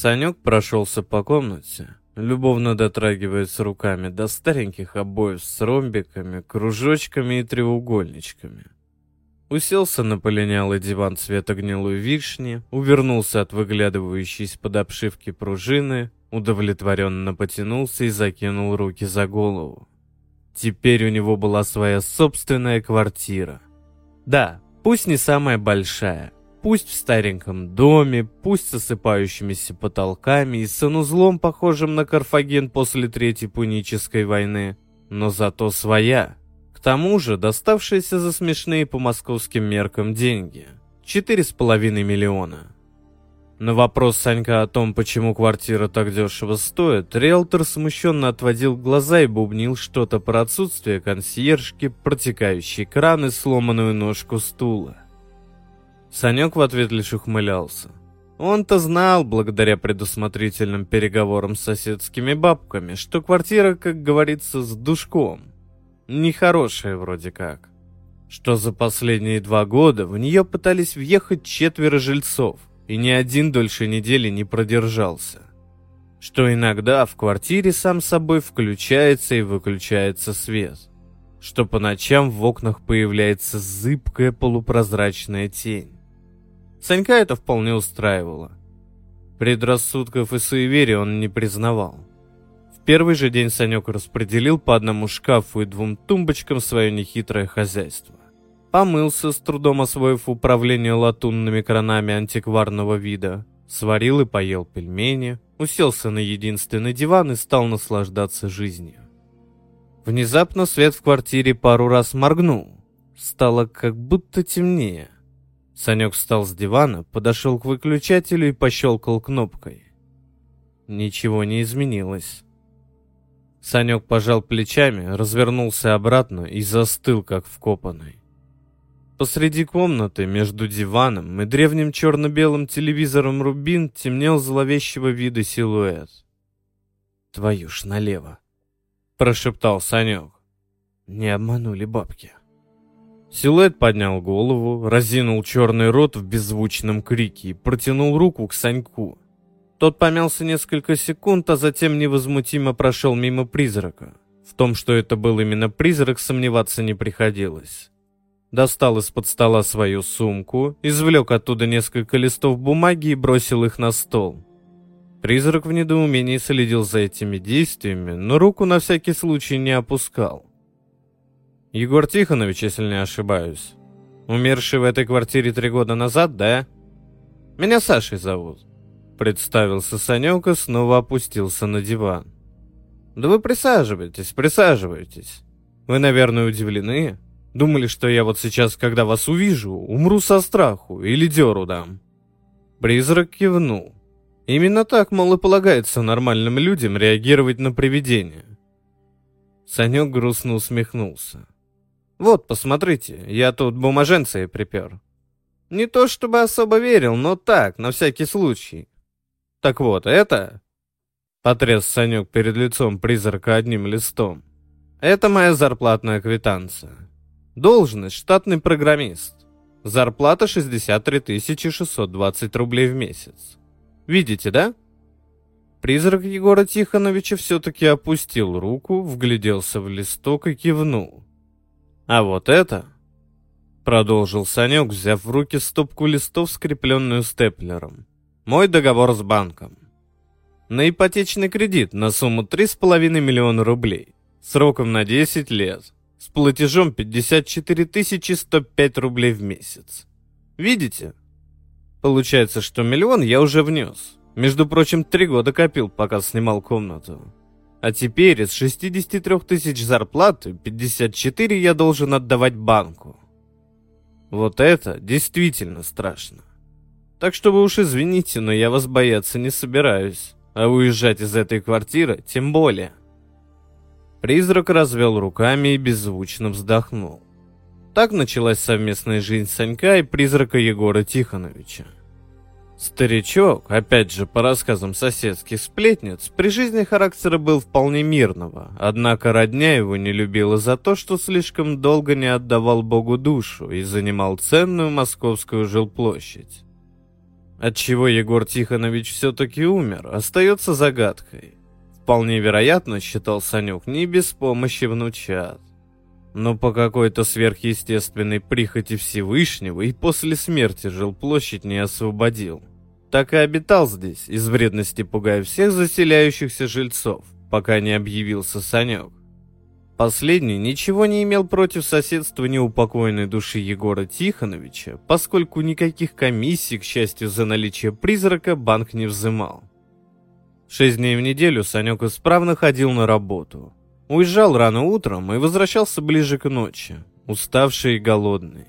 Санек прошелся по комнате, любовно дотрагиваясь руками до стареньких обоев с ромбиками, кружочками и треугольничками. Уселся на полинялый диван цвета гнилой вишни, увернулся от выглядывающей из-под обшивки пружины, удовлетворенно потянулся и закинул руки за голову. Теперь у него была своя собственная квартира. Да, пусть не самая большая, пусть в стареньком доме, пусть с осыпающимися потолками и санузлом, похожим на Карфаген после Третьей Пунической войны, но зато своя. К тому же доставшиеся за смешные по московским меркам деньги. Четыре с половиной миллиона. На вопрос Санька о том, почему квартира так дешево стоит, риэлтор смущенно отводил глаза и бубнил что-то про отсутствие консьержки, протекающий кран и сломанную ножку стула. Санек в ответ лишь ухмылялся. Он-то знал, благодаря предусмотрительным переговорам с соседскими бабками, что квартира, как говорится, с душком. Нехорошая вроде как. Что за последние два года в нее пытались въехать четверо жильцов, и ни один дольше недели не продержался. Что иногда в квартире сам собой включается и выключается свет. Что по ночам в окнах появляется зыбкая полупрозрачная тень. Санька это вполне устраивало. Предрассудков и суеверий он не признавал. В первый же день Санек распределил по одному шкафу и двум тумбочкам свое нехитрое хозяйство. Помылся, с трудом освоив управление латунными кранами антикварного вида. Сварил и поел пельмени, уселся на единственный диван и стал наслаждаться жизнью. Внезапно свет в квартире пару раз моргнул. Стало как будто темнее. Санек встал с дивана, подошел к выключателю и пощелкал кнопкой. Ничего не изменилось. Санек пожал плечами, развернулся обратно и застыл, как вкопанный. Посреди комнаты, между диваном и древним черно-белым телевизором «Рубин» темнел зловещего вида силуэт. «Твою ж налево!» — прошептал Санек. Не обманули бабки. Силуэт поднял голову, разинул черный рот в беззвучном крике и протянул руку к Саньку. Тот помялся несколько секунд, а затем невозмутимо прошел мимо призрака. В том, что это был именно призрак, сомневаться не приходилось. Достал из-под стола свою сумку, извлек оттуда несколько листов бумаги и бросил их на стол. Призрак в недоумении следил за этими действиями, но руку на всякий случай не опускал. Егор Тихонович, если не ошибаюсь. Умерший в этой квартире три года назад, да? Меня Сашей зовут. Представился Санек и снова опустился на диван. Да вы присаживайтесь, присаживайтесь. Вы, наверное, удивлены. Думали, что я вот сейчас, когда вас увижу, умру со страху или дёру дам. Призрак кивнул. Именно так, мол, и полагается нормальным людям реагировать на привидения. Санек грустно усмехнулся. Вот, посмотрите, я тут бумаженцы припер. Не то чтобы особо верил, но так, на всякий случай. Так вот, это... Потряс Санек перед лицом призрака одним листом. Это моя зарплатная квитанция. Должность штатный программист. Зарплата 63 620 рублей в месяц. Видите, да? Призрак Егора Тихоновича все-таки опустил руку, вгляделся в листок и кивнул. А вот это... Продолжил Санек, взяв в руки стопку листов, скрепленную степлером. Мой договор с банком. На ипотечный кредит на сумму 3,5 миллиона рублей. Сроком на 10 лет. С платежом 54 105 рублей в месяц. Видите? Получается, что миллион я уже внес. Между прочим, три года копил, пока снимал комнату. А теперь из 63 тысяч зарплаты 54 я должен отдавать банку. Вот это действительно страшно. Так что вы уж извините, но я вас бояться не собираюсь. А уезжать из этой квартиры тем более. Призрак развел руками и беззвучно вздохнул. Так началась совместная жизнь Санька и призрака Егора Тихоновича. Старичок, опять же по рассказам соседских сплетниц, при жизни характера был вполне мирного, однако родня его не любила за то, что слишком долго не отдавал Богу душу и занимал ценную московскую жилплощадь. Отчего Егор Тихонович все-таки умер, остается загадкой. Вполне вероятно, считал Санек, не без помощи внучат. Но по какой-то сверхъестественной прихоти Всевышнего и после смерти жилплощадь не освободил. Так и обитал здесь, из вредности пугая всех заселяющихся жильцов, пока не объявился Санек. Последний ничего не имел против соседства неупокоенной души Егора Тихоновича, поскольку никаких комиссий, к счастью, за наличие призрака банк не взымал. Шесть дней в неделю Санек исправно ходил на работу. Уезжал рано утром и возвращался ближе к ночи, уставший и голодный.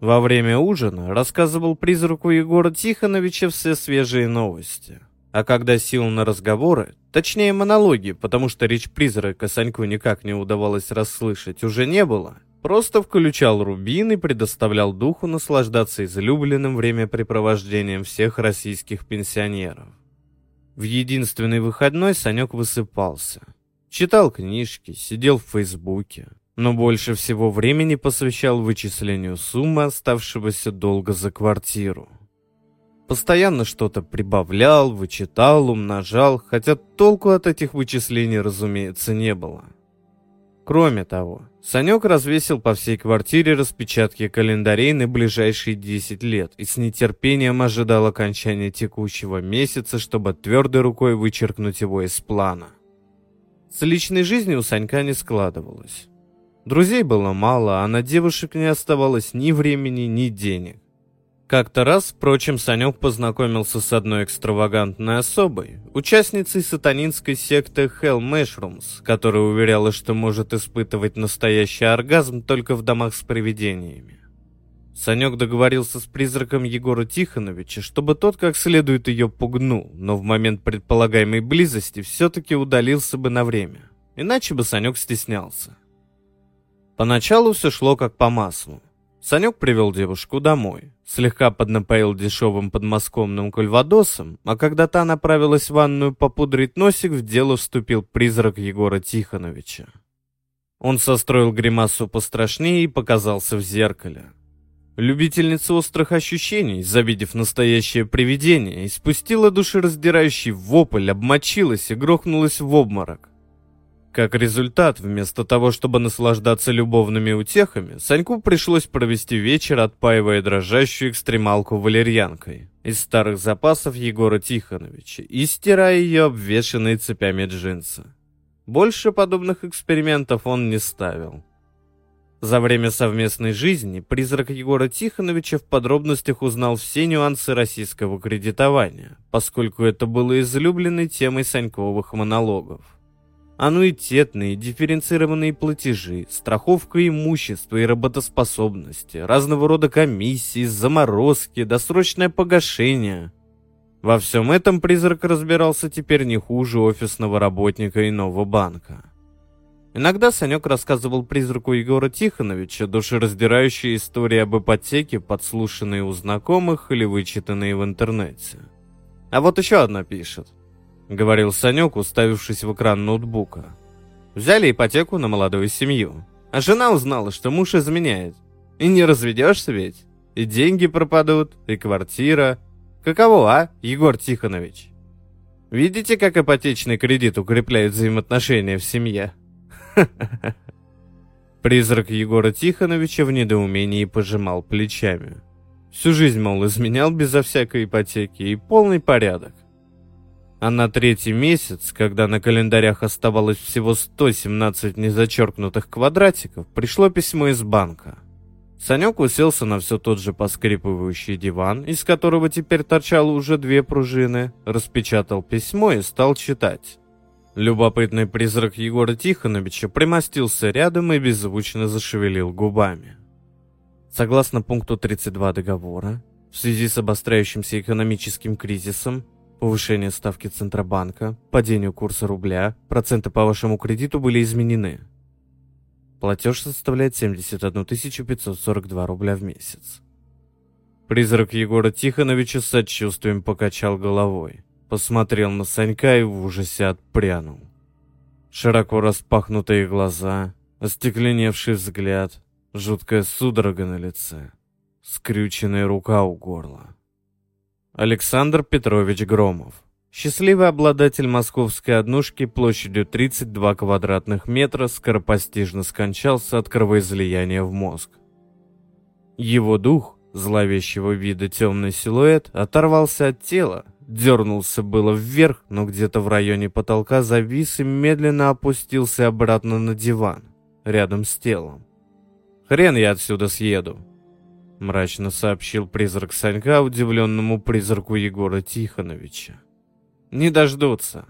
Во время ужина рассказывал призраку Егора Тихоновича все свежие новости. А когда сил на разговоры, точнее монологи, потому что речь призрака Саньку никак не удавалось расслышать, уже не было, просто включал рубин и предоставлял духу наслаждаться излюбленным времяпрепровождением всех российских пенсионеров. В единственный выходной Санек высыпался. Читал книжки, сидел в Фейсбуке, но больше всего времени посвящал вычислению суммы оставшегося долга за квартиру. Постоянно что-то прибавлял, вычитал, умножал, хотя толку от этих вычислений, разумеется, не было. Кроме того, Санек развесил по всей квартире распечатки календарей на ближайшие 10 лет и с нетерпением ожидал окончания текущего месяца, чтобы твердой рукой вычеркнуть его из плана. С личной жизнью у Санька не складывалось. Друзей было мало, а на девушек не оставалось ни времени, ни денег. Как-то раз, впрочем, Санек познакомился с одной экстравагантной особой, участницей сатанинской секты Hell Mushrooms, которая уверяла, что может испытывать настоящий оргазм только в домах с привидениями. Санек договорился с призраком Егора Тихоновича, чтобы тот как следует ее пугнул, но в момент предполагаемой близости все-таки удалился бы на время. Иначе бы Санек стеснялся. Поначалу все шло как по маслу. Санек привел девушку домой, слегка поднапоил дешевым подмосковным кальвадосом, а когда та направилась в ванную попудрить носик, в дело вступил призрак Егора Тихоновича. Он состроил гримасу пострашнее и показался в зеркале. Любительница острых ощущений, завидев настоящее привидение, испустила душераздирающий вопль, обмочилась и грохнулась в обморок. Как результат, вместо того, чтобы наслаждаться любовными утехами, Саньку пришлось провести вечер, отпаивая дрожащую экстремалку валерьянкой из старых запасов Егора Тихоновича и стирая ее обвешанные цепями джинсы. Больше подобных экспериментов он не ставил. За время совместной жизни призрак Егора Тихоновича в подробностях узнал все нюансы российского кредитования, поскольку это было излюбленной темой Саньковых монологов аннуитетные, дифференцированные платежи, страховка имущества и работоспособности, разного рода комиссии, заморозки, досрочное погашение. Во всем этом призрак разбирался теперь не хуже офисного работника иного банка. Иногда Санек рассказывал призраку Егора Тихоновича душераздирающие истории об ипотеке, подслушанные у знакомых или вычитанные в интернете. А вот еще одна пишет. — говорил Санек, уставившись в экран ноутбука. «Взяли ипотеку на молодую семью. А жена узнала, что муж изменяет. И не разведешься ведь. И деньги пропадут, и квартира. Каково, а, Егор Тихонович? Видите, как ипотечный кредит укрепляет взаимоотношения в семье?» Призрак Егора Тихоновича в недоумении пожимал плечами. Всю жизнь, мол, изменял безо всякой ипотеки и полный порядок. А на третий месяц, когда на календарях оставалось всего 117 незачеркнутых квадратиков, пришло письмо из банка. Санек уселся на все тот же поскрипывающий диван, из которого теперь торчало уже две пружины, распечатал письмо и стал читать. Любопытный призрак Егора Тихоновича примостился рядом и беззвучно зашевелил губами. Согласно пункту 32 договора, в связи с обостряющимся экономическим кризисом, Повышение ставки Центробанка, падению курса рубля, проценты по вашему кредиту были изменены. Платеж составляет 71 542 рубля в месяц. Призрак Егора Тихоновича с сочувствием покачал головой, посмотрел на Санька и в ужасе отпрянул. Широко распахнутые глаза, остекленевший взгляд, жуткая судорога на лице, скрюченная рука у горла. Александр Петрович Громов. Счастливый обладатель московской однушки площадью 32 квадратных метра скоропостижно скончался от кровоизлияния в мозг. Его дух, зловещего вида темный силуэт, оторвался от тела, дернулся было вверх, но где-то в районе потолка завис и медленно опустился обратно на диван, рядом с телом. «Хрен я отсюда съеду», — мрачно сообщил призрак Санька удивленному призраку Егора Тихоновича. «Не дождутся.